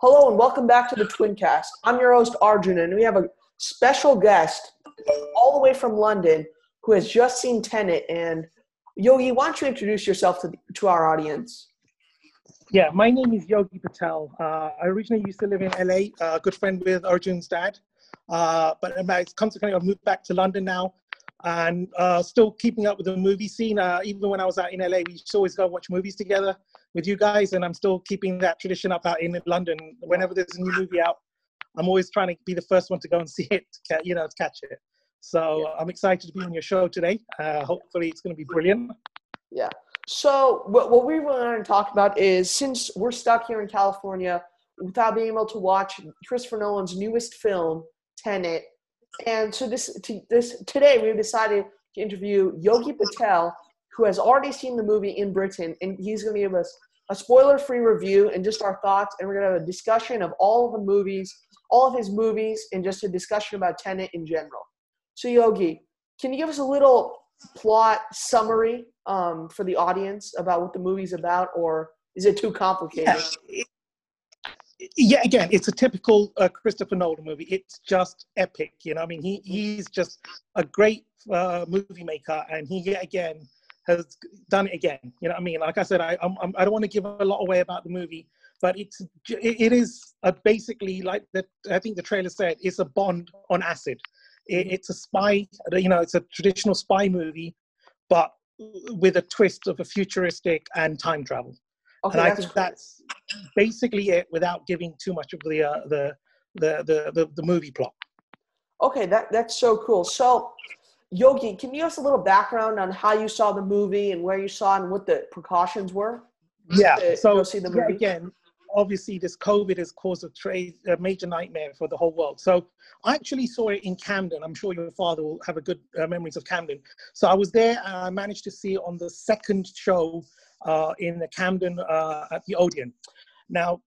Hello and welcome back to the Twincast. I'm your host Arjun, and we have a special guest all the way from London who has just seen Tenet. And Yogi, why don't you introduce yourself to, to our audience? Yeah, my name is Yogi Patel. Uh, I originally used to live in LA, a uh, good friend with Arjun's dad. Uh, but consequently, I've moved back to London now and uh, still keeping up with the movie scene. Uh, even when I was out in LA, we used to always go watch movies together with you guys, and I'm still keeping that tradition up out in London. Whenever there's a new movie out, I'm always trying to be the first one to go and see it, to, you know, to catch it. So yeah. I'm excited to be on your show today. Uh, hopefully, it's going to be brilliant. Yeah. So what, what we want to talk about is since we're stuck here in California without being able to watch Christopher Nolan's newest film, Tenet, and so this to, this today we decided to interview Yogi Patel, who has already seen the movie in Britain, and he's going to give us a spoiler-free review and just our thoughts, and we're going to have a discussion of all of the movies, all of his movies, and just a discussion about Tenet in general. So Yogi, can you give us a little plot summary um, for the audience about what the movie's about, or is it too complicated? Yeah yeah, again, it's a typical uh, Christopher Nolan movie. It's just epic, you know. I mean, he he's just a great uh, movie maker, and he yet again has done it again. You know, what I mean, like I said, I I'm, I don't want to give a lot away about the movie, but it's it is a basically like the I think the trailer said it's a Bond on acid. It, mm-hmm. it's a spy, you know, it's a traditional spy movie, but with a twist of a futuristic and time travel. Okay, and I think that's basically it without giving too much of the, uh, the, the, the, the, the movie plot. Okay, that, that's so cool. So, Yogi, can you give us a little background on how you saw the movie and where you saw and what the precautions were? Yeah, so see the movie? Again, obviously this COVID has caused a, tra- a major nightmare for the whole world. So I actually saw it in Camden. I'm sure your father will have a good uh, memories of Camden. So I was there and I managed to see it on the second show uh, in the Camden uh, at the Odeon. Now,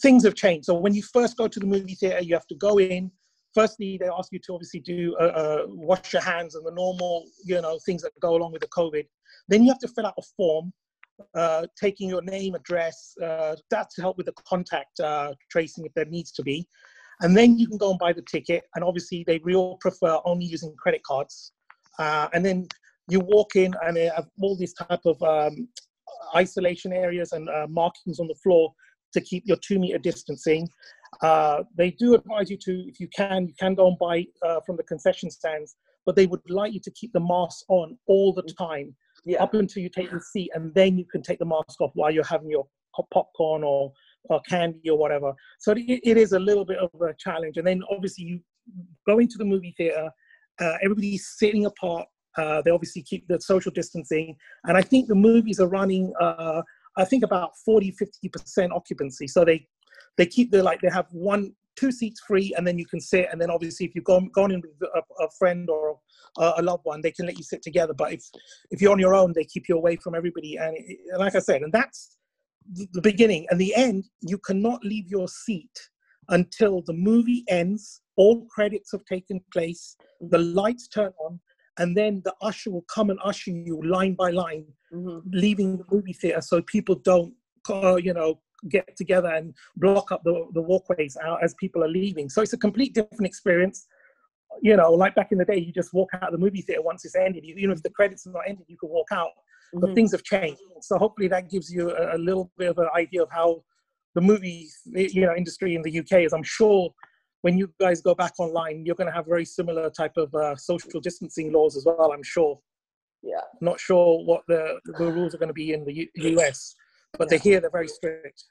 things have changed. So when you first go to the movie theater, you have to go in. Firstly, they ask you to obviously do uh, uh, wash your hands and the normal, you know, things that go along with the COVID. Then you have to fill out a form, uh, taking your name, address. Uh, that's to help with the contact uh, tracing if there needs to be. And then you can go and buy the ticket. And obviously, they all prefer only using credit cards. Uh, and then you walk in and they have all these type of um, isolation areas and markings on the floor to keep your two meter distancing. Uh, they do advise you to, if you can, you can go and buy uh, from the concession stands, but they would like you to keep the mask on all the time yeah. up until you take the seat, and then you can take the mask off while you're having your popcorn or, or candy or whatever. So it, it is a little bit of a challenge. And then obviously you go into the movie theater, uh, everybody's sitting apart uh, they obviously keep the social distancing. And I think the movies are running, uh, I think about 40, 50% occupancy. So they, they keep the, like, they have one, two seats free and then you can sit. And then obviously if you've gone, gone in with a, a friend or a, a, loved one, they can let you sit together. But if, if you're on your own, they keep you away from everybody. And, it, and like I said, and that's the beginning and the end, you cannot leave your seat until the movie ends, all credits have taken place, the lights turn on, and then the usher will come and usher you line by line, mm-hmm. leaving the movie theater so people don't, uh, you know, get together and block up the, the walkways out as people are leaving. So it's a complete different experience. You know, like back in the day, you just walk out of the movie theater once it's ended. You, you know, if the credits are not ended, you can walk out. Mm-hmm. But things have changed. So hopefully that gives you a, a little bit of an idea of how the movie, you know, industry in the UK is. I'm sure when you guys go back online, you're going to have very similar type of uh, social distancing laws as well. I'm sure. Yeah. Not sure what the the rules are going to be in the U- US, but yeah. they here they're very strict.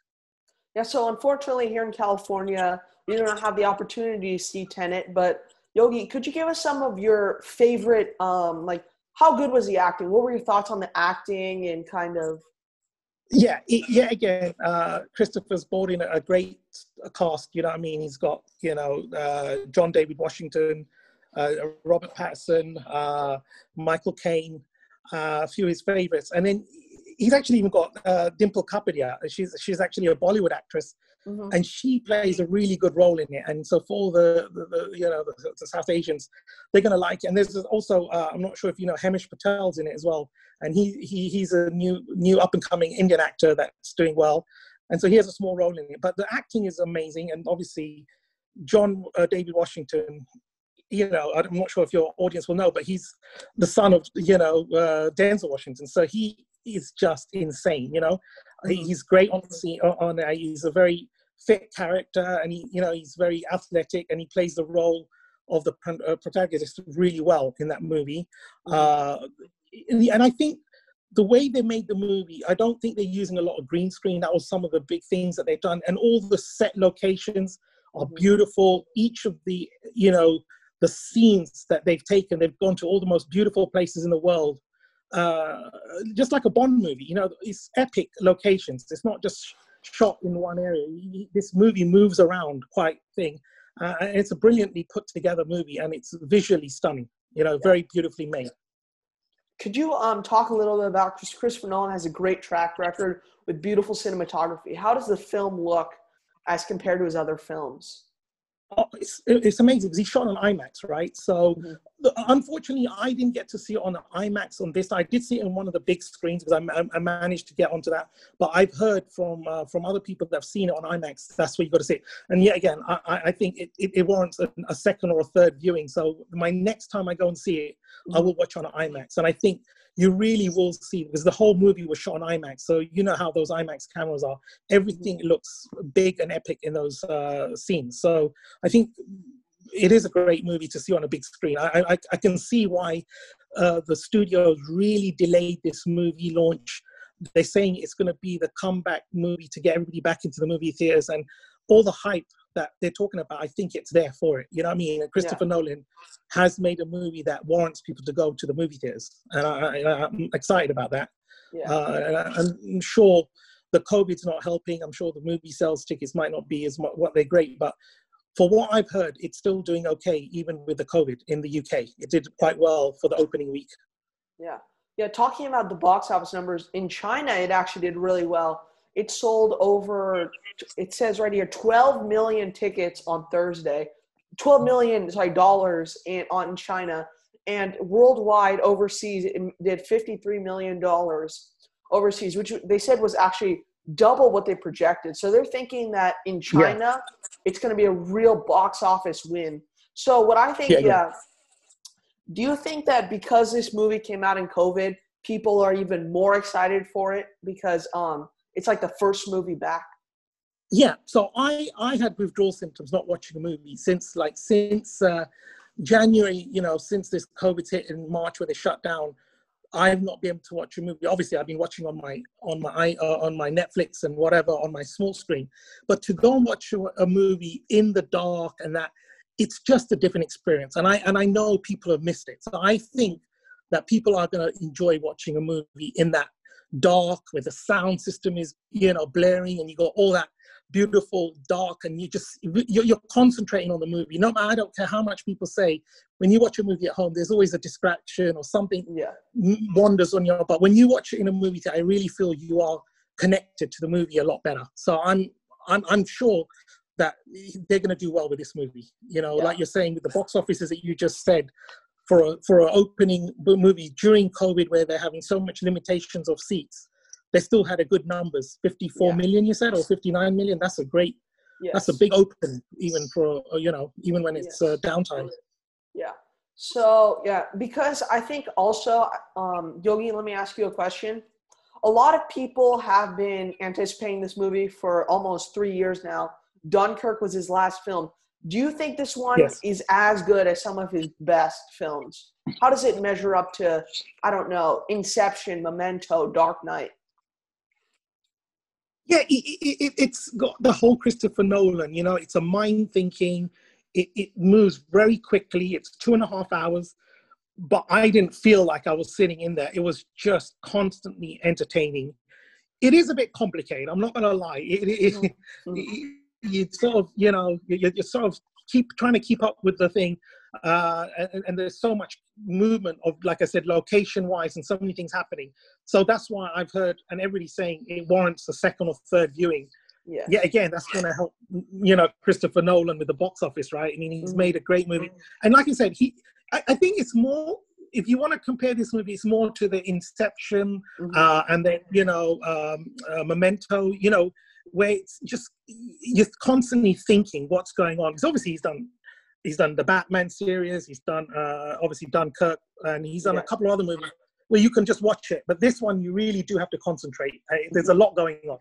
Yeah. So unfortunately, here in California, we don't have the opportunity to see Tenet. But Yogi, could you give us some of your favorite, um, like how good was the acting? What were your thoughts on the acting and kind of yeah, it, yeah. Again, uh, Christopher's in a, great cast. You know what I mean? He's got you know uh, John David Washington, uh, Robert Pattinson, uh, Michael Caine, uh, a few of his favorites, and then he's actually even got uh, Dimple Kapadia. She's she's actually a Bollywood actress Mm-hmm. and she plays a really good role in it. And so for the, the, the you know the, the, South Asians, they're going to like it. And there's also uh, I'm not sure if you know Himesh Patel's in it as well, and he, he he's a new new up and coming Indian actor that's doing well. and so he has a small role in it. But the acting is amazing, and obviously, John uh, David Washington. You know, I'm not sure if your audience will know, but he's the son of you know uh, Denzel Washington. So he is just insane. You know, mm-hmm. he's great on. On, on he's a very fit character, and he you know he's very athletic, and he plays the role of the uh, protagonist really well in that movie. Mm-hmm. Uh, and I think the way they made the movie, I don't think they're using a lot of green screen. That was some of the big things that they've done, and all the set locations are mm-hmm. beautiful. Each of the, you know, the scenes that they've taken, they've gone to all the most beautiful places in the world, uh, just like a Bond movie. You know, it's epic locations. It's not just shot in one area. This movie moves around quite thing. Uh, it's a brilliantly put together movie, and it's visually stunning. You know, very beautifully made. Could you um, talk a little bit about Christopher Nolan has a great track record with beautiful cinematography. How does the film look as compared to his other films? Oh, it's, it's amazing because he shot on IMAX, right? So, mm-hmm. Unfortunately, I didn't get to see it on IMAX on this. I did see it on one of the big screens because I, I managed to get onto that. But I've heard from uh, from other people that have seen it on IMAX. That's where you got to see it. And yet again, I, I think it, it, it warrants a, a, second or a third viewing. So, my next time I go and see it. I will watch on IMAX. And I think you really will see because the whole movie was shot on IMAX. So you know how those IMAX cameras are. Everything looks big and epic in those uh, scenes. So I think it is a great movie to see on a big screen. I, I, I can see why uh, the studios really delayed this movie launch. They're saying it's going to be the comeback movie to get everybody back into the movie theaters, and all the hype that they're talking about, I think it's there for it. You know what I mean? And Christopher yeah. Nolan has made a movie that warrants people to go to the movie theaters, and I, am excited about that. Yeah. Uh, and I'm sure the COVID's not helping. I'm sure the movie sales tickets might not be as much what they're great, but for what I've heard, it's still doing okay even with the COVID in the UK. It did quite well for the opening week. Yeah. Yeah, talking about the box office numbers in China, it actually did really well it sold over it says right here 12 million tickets on thursday 12 million sorry dollars in on china and worldwide overseas it did 53 million dollars overseas which they said was actually double what they projected so they're thinking that in china yeah. It's going to be a real box office win so what i think yeah, yeah do you think that because this movie came out in covid people are even more excited for it because um it's like the first movie back. Yeah, so I I had withdrawal symptoms not watching a movie since like since uh, January. You know, since this COVID hit in March where they shut down. I've not been able to watch a movie. Obviously, I've been watching on my on my uh, on my Netflix and whatever on my small screen. But to go and watch a, a movie in the dark and that, it's just a different experience. And I and I know people have missed it. So I think that people are going to enjoy watching a movie in that dark where the sound system is you know blaring and you got all that beautiful dark and you just you're, you're, concentrating on the movie no i don't care how much people say when you watch a movie at home there's always a distraction or something yeah. wanders on your but when you watch it in a movie i really feel you are connected to the movie a lot better so i'm i'm, I'm sure that they're going to do well with this movie you know yeah. like you're saying with the box offices that you just said for a, for an opening movie during COVID, where they're having so much limitations of seats, they still had a good numbers. Fifty-four yeah. million, you said, or fifty-nine million. That's a great. Yes. That's a big open, even for you know, even when it's yes. uh, downtime. Yeah. So yeah, because I think also, um, Yogi, let me ask you a question. A lot of people have been anticipating this movie for almost three years now. Dunkirk was his last film. Do you think this one yes. is as good as some of his best films? How does it measure up to, I don't know, Inception, Memento, Dark Knight? Yeah, it, it, it's got the whole Christopher Nolan. You know, it's a mind thinking. It, it moves very quickly. It's two and a half hours, but I didn't feel like I was sitting in there. It was just constantly entertaining. It is a bit complicated. I'm not going to lie. It, mm-hmm you sort of you know you, you sort of keep trying to keep up with the thing uh, and, and, there's so much movement of like i said location wise and so many things happening so that's why i've heard and everybody's saying it warrants a second or third viewing yeah, yeah again that's going to help you know christopher nolan with the box office right i mean he's mm-hmm. made a great movie mm-hmm. and like i said he I, I, think it's more if you want to compare this movie it's more to the inception mm-hmm. uh, and then you know um, uh, memento you know where it's just you're constantly thinking what's going on. Because obviously he's done he's done the Batman series, he's done uh, obviously Dunkirk, and he's done yeah. a couple of other movies where you can just watch it. But this one, you really do have to concentrate. Uh, there's a lot going on,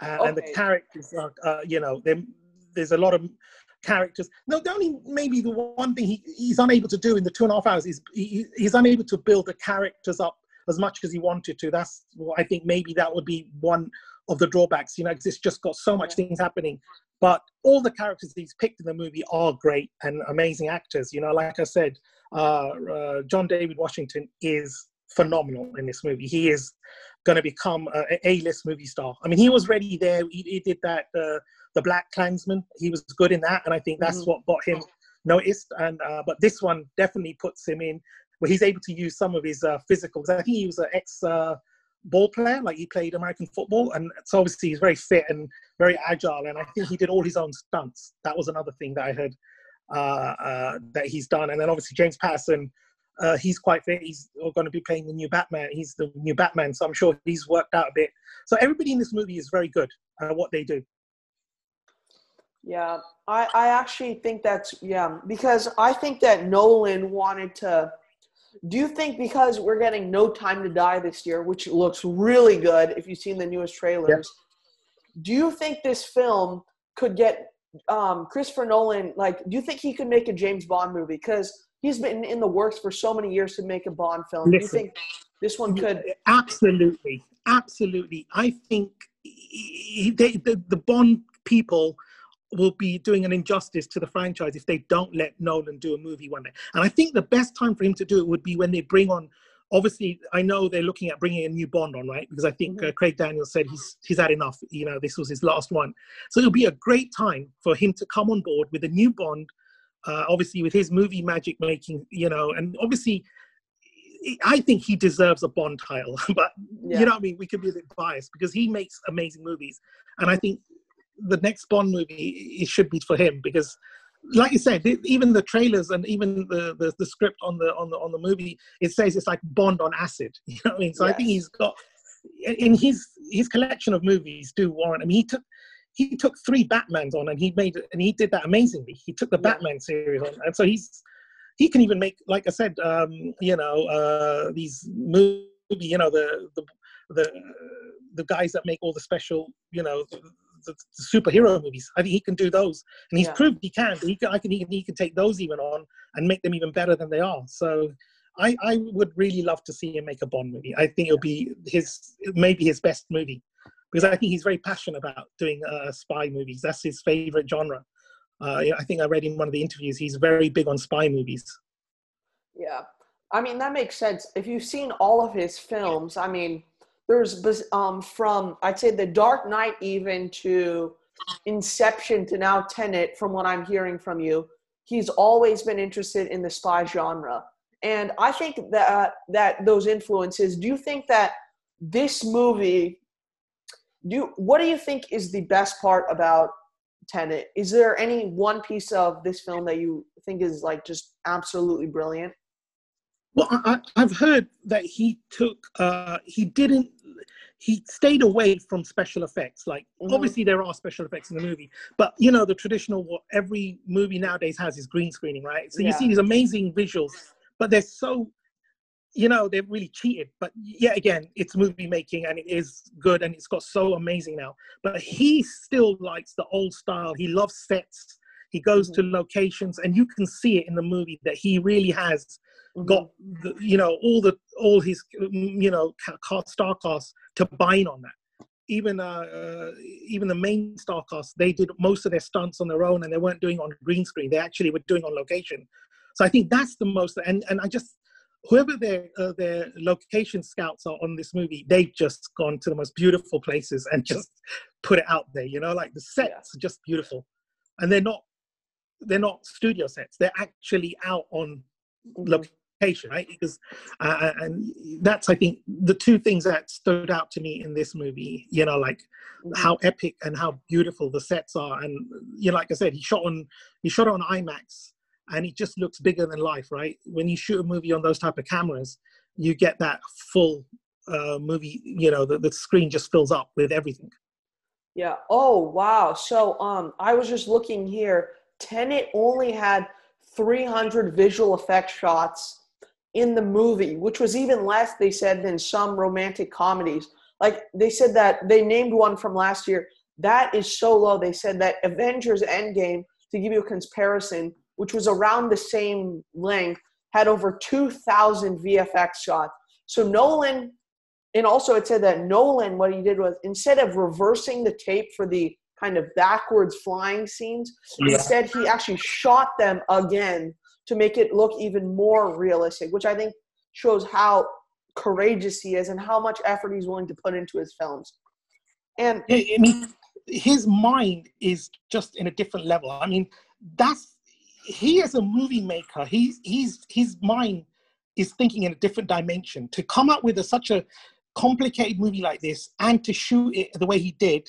uh, okay. and the characters are, uh, you know, there's a lot of characters. No, the only maybe the one thing he, he's unable to do in the two and a half hours is he, he's unable to build the characters up as much as he wanted to. That's well, I think maybe that would be one of the drawbacks, you know, because it's just got so much things happening. But all the characters he's picked in the movie are great and amazing actors. You know, like I said, uh, uh, John David Washington is phenomenal in this movie. He is going to become a A-list movie star. I mean, he was ready there. He, he did that, uh, the Black Klansman. He was good in that, and I think that's mm-hmm. what got him noticed. And uh, but this one definitely puts him in where he's able to use some of his uh, physical. I think he was an ex uh, ball player, like he played American football, and so obviously he's very fit and very agile. And I think he did all his own stunts. That was another thing that I heard uh, uh, that he's done. And then obviously James Patterson, uh, he's quite fit. He's going to be playing the new Batman. He's the new Batman, so I'm sure he's worked out a bit. So everybody in this movie is very good at what they do. Yeah, I, I actually think that's yeah because I think that Nolan wanted to do you think because we're getting No Time to Die this year, which looks really good if you've seen the newest trailers, do you think this film could get um, Christopher Nolan? Like, do you think he could make a James Bond movie? Because he's been in the works for so many years to make a Bond film. Listen, do you think this one could? Absolutely, absolutely. I think the, the Bond people will be doing an injustice to the franchise if they don't let Nolan do a movie one day. And I think the best time for him to do it would be when they bring on. Obviously, I know they're looking at bringing a new Bond on, right? Because I think mm-hmm. uh, Craig Daniels said he's he's had enough. You know, this was his last one, so it'll be a great time for him to come on board with a new Bond. Uh, obviously, with his movie magic making, you know, and obviously, I think he deserves a Bond title, but yeah. you know what I mean. We could be a bit biased because he makes amazing movies, and I think the next Bond movie it should be for him because, like you said, even the trailers and even the, the, the script on the on the on the movie it says it's like Bond on acid. You know what I mean? So yes. I think he's got in his his collection of movies do warrant. I mean, he took he took three Batmans on and he made and he did that amazingly. He took the yeah. Batman series on, and so he's he can even make like I said, um, you know, uh, these movie, you know, the the the the guys that make all the special, you know, the, the, superhero movies. I think he can do those, and he's yeah. proved he can. He can. I can. He can. He can take those even on and make them even better than they are. So, I I would really love to see him make a Bond movie. I think it'll be his maybe his best movie because I think he's very passionate about doing uh, spy movies. That's his favorite genre. Uh, I think I read in one of the interviews he's very big on spy movies. Yeah, I mean that makes sense. If you've seen all of his films, I mean there's um, from I'd say the Dark Knight even to Inception to now Tenet. From what I'm hearing from you, he's always been interested in the spy genre, and I think that uh, that those influences. Do you think that this movie? Do what do you think is the best part about Tenet? Is there any one piece of this film that you think is like just absolutely brilliant? Well, I, have heard that he took, uh, he didn't, he stayed away from special effects. Like, mm-hmm. obviously, there are special effects in the movie, but you know, the traditional what every movie nowadays has is green screening, right? So yeah. you see these amazing visuals, but they're so, you know, they've really cheated. But yet again, it's movie making and it is good and it's got so amazing now. But he still likes the old style. He loves sets. He goes mm-hmm. to locations, and you can see it in the movie that he really has. Got the, you know all the all his you know star cast to bind on that. Even uh, uh, even the main star cast they did most of their stunts on their own and they weren't doing on green screen. They actually were doing on location. So i think that's the most and and i just whoever their uh, their location scouts are on this movie they've just gone to the most beautiful places and just put it out there you know like the sets are just beautiful. And they're not they're not studio sets. They're actually out on mm-hmm right? Because uh, and that's I think the two things that stood out to me in this movie. You know, like mm-hmm. how epic and how beautiful the sets are, and you know, like I said, he shot on he shot on IMAX, and it just looks bigger than life, right? When you shoot a movie on those type of cameras, you get that full uh, movie, you know, the, the screen just fills up with everything. Yeah. Oh wow. So um, I was just looking here. Tenet only had 300 visual effect shots in the movie, which was even less, they said, than some romantic comedies. Like they said that they named one from last year. That is so low. They said that Avengers Endgame, to give you a comparison, which was around the same length, had over 2,000 VFX shots. So Nolan, and also it said that Nolan, what he did was instead of reversing the tape for the kind of backwards flying scenes, yeah. instead he actually shot them again to make it look even more realistic, which I think shows how courageous he is and how much effort he's willing to put into his films. And I mean, his mind is just in a different level. I mean, that's he is a movie maker. He's he's his mind is thinking in a different dimension. To come up with a, such a complicated movie like this and to shoot it the way he did,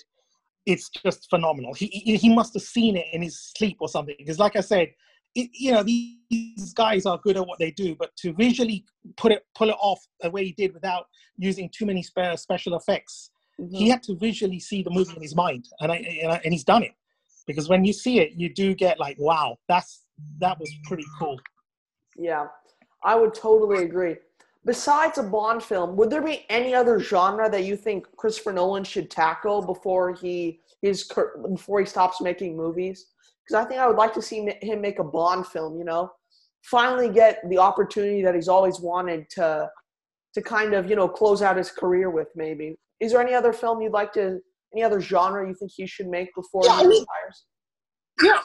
it's just phenomenal. He he must have seen it in his sleep or something. Because, like I said, it, you know these guys are good at what they do, but to visually put it pull it off the way he did without using too many spare special effects, mm-hmm. he had to visually see the movie in his mind, and I, and, I, and he's done it. Because when you see it, you do get like, wow, that's that was pretty cool. Yeah, I would totally agree. Besides a Bond film, would there be any other genre that you think Christopher Nolan should tackle before he his before he stops making movies? Because I think I would like to see him make a Bond film. You know, finally get the opportunity that he's always wanted to to kind of you know close out his career with. Maybe is there any other film you'd like to any other genre you think he should make before yeah, he I mean, retires? Yeah.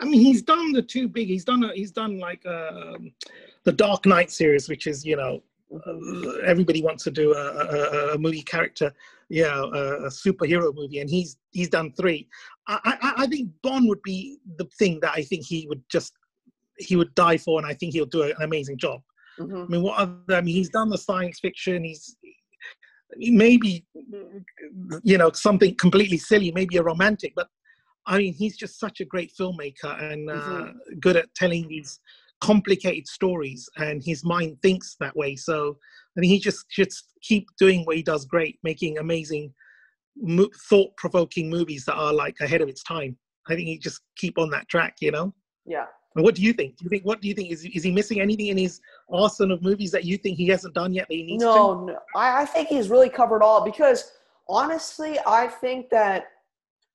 I mean, he's done the two big. He's done. A, he's done like um, the Dark Knight series, which is you know uh, everybody wants to do a, a, a movie character, yeah, a, a, superhero movie, and he's he's done three. I, I, I think Bond would be the thing that I think he would just he would die for, and I think he'll do an amazing job. Mm-hmm. I mean, what other? I mean, he's done the science fiction. He's maybe you know something completely silly, maybe a romantic, but I mean, he's just such a great filmmaker and uh, mm-hmm. good at telling these complicated stories and his mind thinks that way so i mean he just should keep doing what he does great making amazing mo- thought-provoking movies that are like ahead of its time. I think he just keep on that track you know? Yeah. And what do you think? Do you think what do you think? Is, is he missing anything in his arsenal of movies that you think he hasn't done yet that he needs no, to? No I, I think he's really covered all because honestly i think that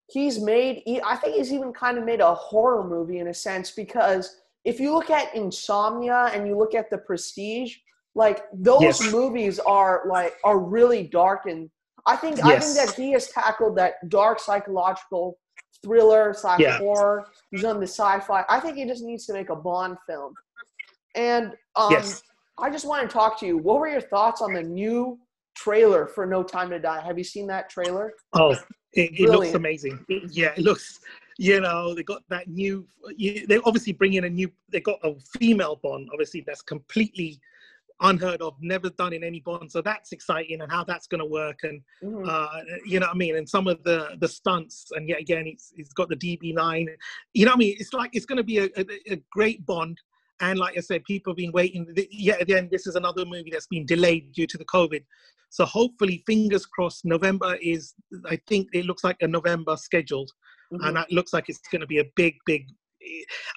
he's made i think he's even kind of made a horror movie in a sense because if you look at Insomnia and you look at The Prestige, like those yes. movies are like are really dark and I think yes. I think that he has tackled that dark psychological thriller slash yeah. horror. He's on the sci-fi. I think he just needs to make a Bond film. And um, yes. I just want to talk to you. What were your thoughts on the new trailer for No Time to Die? Have you seen that trailer? Oh, it, it looks amazing. yeah, it looks you know they got that new they obviously bring in a new they got a female bond obviously that's completely unheard of never done in any bond so that's exciting and how that's going to work and mm-hmm. uh, you know what i mean and some of the the stunts and yet again it's, it's got the db9 you know what i mean it's like it's going to be a, a, a great bond and like I said, people have been waiting. Yet again, this is another movie that's been delayed due to the COVID. So hopefully, fingers crossed, November is, I think it looks like a November scheduled mm-hmm. and it looks like it's going to be a big, big.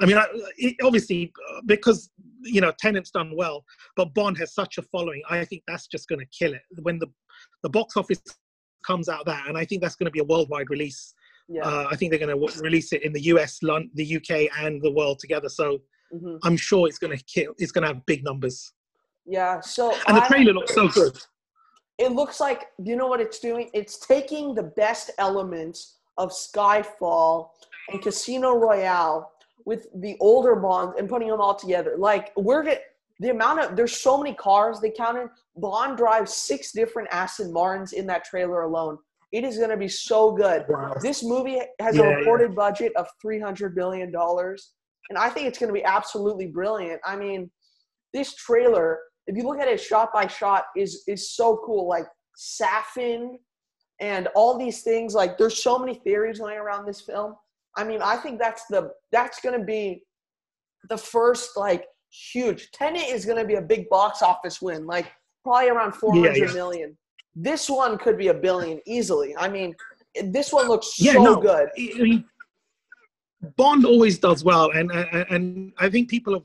I mean, it, obviously, because you know Tenet's done well, but Bond has such a following. I think that's just going to kill it when the the box office comes out that, and I think that's going to be a worldwide release. Yeah. Uh, I think they're going to w- release it in the US, London, the UK, and the world together. So mm-hmm. I'm sure it's going to kill. It's going to have big numbers. Yeah. So and the trailer looks so good. It looks like you know what it's doing. It's taking the best elements of Skyfall and Casino Royale with the older Bonds and putting them all together. Like we're get the amount of there's so many cars they counted. Bond drives six different Aston Martins in that trailer alone. It is going to be so good. Wow. This movie has yeah, a reported yeah. budget of three hundred million dollars, and I think it's going to be absolutely brilliant. I mean, this trailer, if you look at it shot by shot, is is so cool. Like Safin and all these things like there's so many theories going around this film i mean i think that's the that's going to be the first like huge. Tenet is going to be a big box office win, like probably around four hundred yeah, yeah. million. This one could be a billion easily. I mean, this one looks yeah, so no, good. Bond always does well, and and, and I think people have.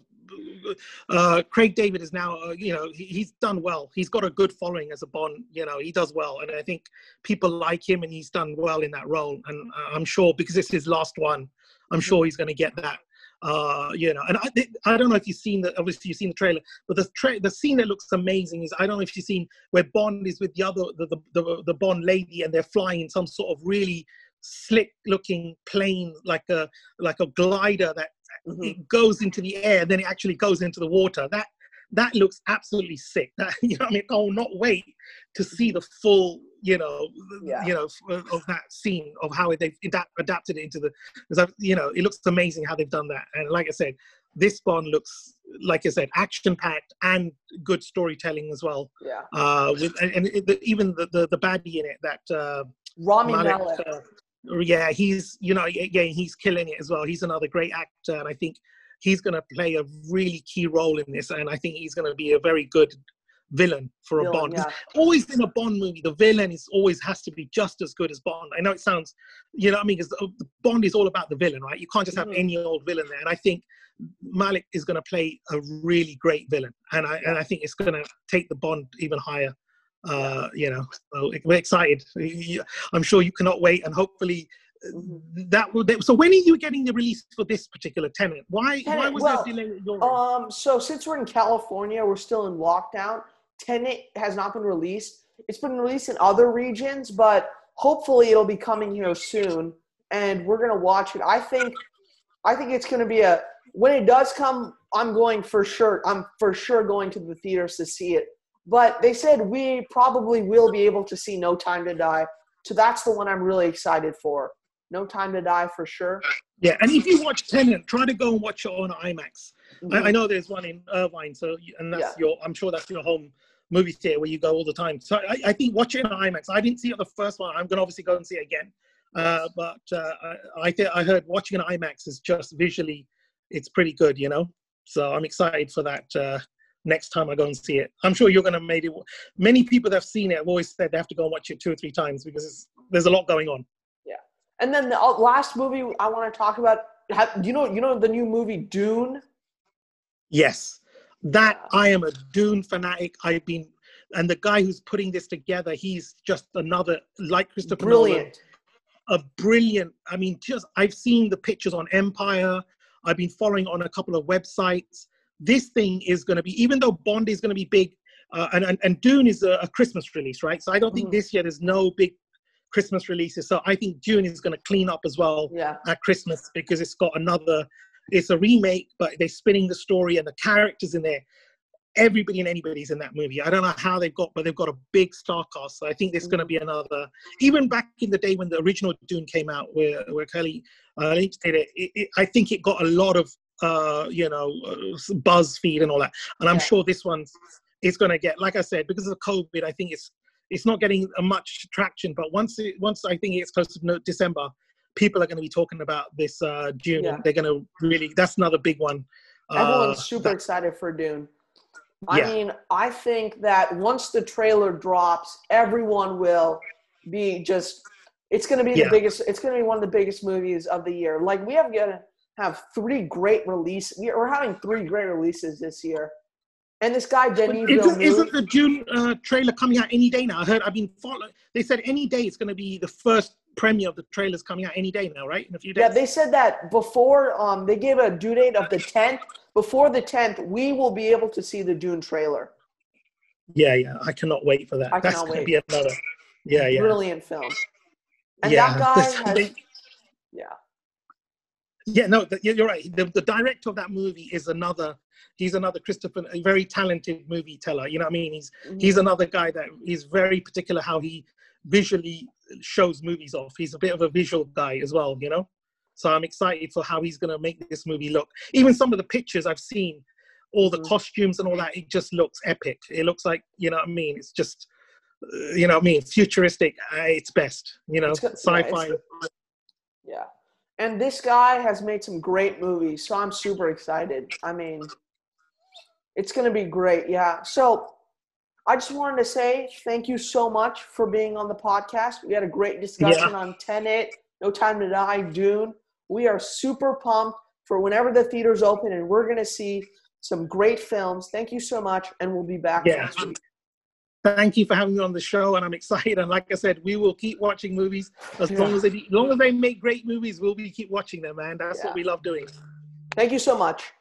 Uh, Craig David is now, uh, you know, he, he's done well. He's got a good following as a Bond. You know, he does well, and I think people like him, and he's done well in that role. And I'm sure because it's his last one, I'm sure he's going to get that uh, you know, and I, I don't know if you've seen the obviously you've seen the trailer, but the tra- the scene that looks amazing is I don't know if you've seen where Bond is with the other the the, the, the Bond lady and they're flying in some sort of really slick looking plane like a like a glider that mm-hmm. it goes into the air then it actually goes into the water that that looks absolutely sick that you know i mean I'll not wait to see the full you know, yeah. you know, of that scene of how they've adapted it into the, because you know, it looks amazing how they've done that. And like I said, this Bond looks, like I said, action packed and good storytelling as well. Yeah. Uh, with, and, and it, the, even the, the the baddie in it that uh, Rami Malek. Malek uh, yeah, he's you know yeah he's killing it as well. He's another great actor, and I think he's going to play a really key role in this. And I think he's going to be a very good villain for a Bond. Yeah. Always in a Bond movie, the villain is always has to be just as good as Bond. I know it sounds, you know, I mean, because Bond is all about the villain, right? You can't just have mm. any old villain there. And I think Malek is going to play a really great villain, and I and I think it's going to take the Bond even higher. Uh, you know, so we're excited. I'm sure you cannot wait, and hopefully. Mm-hmm. That will. So when are you getting the release for this particular Tenet? Why? Tenet, why was well, there delay? Um. So since we're in California, we're still in lockdown. Tenet has not been released. It's been released in other regions, but hopefully it'll be coming here soon, and we're gonna watch it. I think, I think it's gonna be a when it does come. I'm going for sure. I'm for sure going to the theaters to see it. But they said we probably will be able to see No Time to Die, so that's the one I'm really excited for. No Time to Die for sure. Yeah, and if you watch Tenet, try to go and watch it on IMAX. Mm-hmm. I, I, know there's one in Irvine, so and that's yeah. your. I'm sure that's your home movie theater where you go all the time. So I, I think watch it in IMAX. I didn't see it the first one. I'm gonna obviously go and see it again. Uh, but uh, I, think I heard watching an IMAX is just visually, it's pretty good, you know. So I'm excited for that uh, next time I go and see it. I'm sure you're gonna make it. Many people that have seen it have always said they have to go and watch it two or three times because there's a lot going on. Yeah, and then the uh, last movie I want to talk about. Do you know? You know the new movie Dune. Yes that I am a Dune fanatic. I've been, and the guy who's putting this together, he's just another like Christopher brilliant. Nolan, a brilliant. I mean, just I've seen the pictures on Empire. I've been following on a couple of websites. This thing is going to be, even though Bond is going to be big, uh, and, and, and Dune is a, a, Christmas release, right? So I don't think mm. this year there's no big Christmas releases. So I think Dune is going to clean up as well yeah. at Christmas because it's got another it's a remake, but they're spinning the story and the characters in there. Everybody and anybody's in that movie. I don't know how they've got, but they've got a big star cast. So I think there's going to be another. Even back in the day when the original Dune came out, where where Kelly uh, Lynch did it, it, it, I think it got a lot of uh, you know uh, BuzzFeed and all that. And I'm yeah. sure this one is going to get, like I said, because of COVID. I think it's it's not getting much traction. But once it, once I think it's close to December, people are going to be talking about this uh, Dune. Yeah. They're going to really. That's another big one. Everyone's uh, super that, excited for Dune. I yeah. mean, I think that once the trailer drops, everyone will be just. It's going to be yeah. the biggest. It's going to be one of the biggest movies of the year. Like we have to have three great releases. We're having three great releases this year. And this guy Denis isn't, isn't the Dune uh, trailer coming out any day now? I heard. I've been following. They said any day it's going to be the first premiere of the trailers coming out any day now, right? In a few days. Yeah, they said that before um, they gave a due date of the 10th. Before the 10th, we will be able to see the Dune trailer. Yeah, yeah. I cannot wait for that. I That's going to be another. Yeah, yeah. Brilliant film. And yeah, that guy has, yeah. Yeah, no, you're right. The, the director of that movie is another. He's another Christopher, a very talented movie teller. You know what I mean? He's mm-hmm. he's another guy that is very particular how he visually shows movies off. He's a bit of a visual guy as well, you know. So I'm excited for how he's going to make this movie look. Even some of the pictures I've seen, all the mm. costumes and all that, it just looks epic. It looks like, you know what I mean? It's just, uh, you know what I mean? Futuristic its best, you know, sci-fi. Yeah, yeah. And this guy has made some great movies, so I'm super excited. I mean, It's going to be great. Yeah. So I just wanted to say thank you so much for being on the podcast. We had a great discussion yeah. on Tenet, No Time to Die, Dune. We are super pumped for whenever the theaters open, and we're going to see some great films. Thank you so much, and we'll be back yeah. next week. Thank you for having me on the show, and I'm excited. And like I said, we will keep watching movies as yeah. long as they, as long as they make great movies. We'll be keep watching them, man. That's yeah. what we love doing. Thank you so much.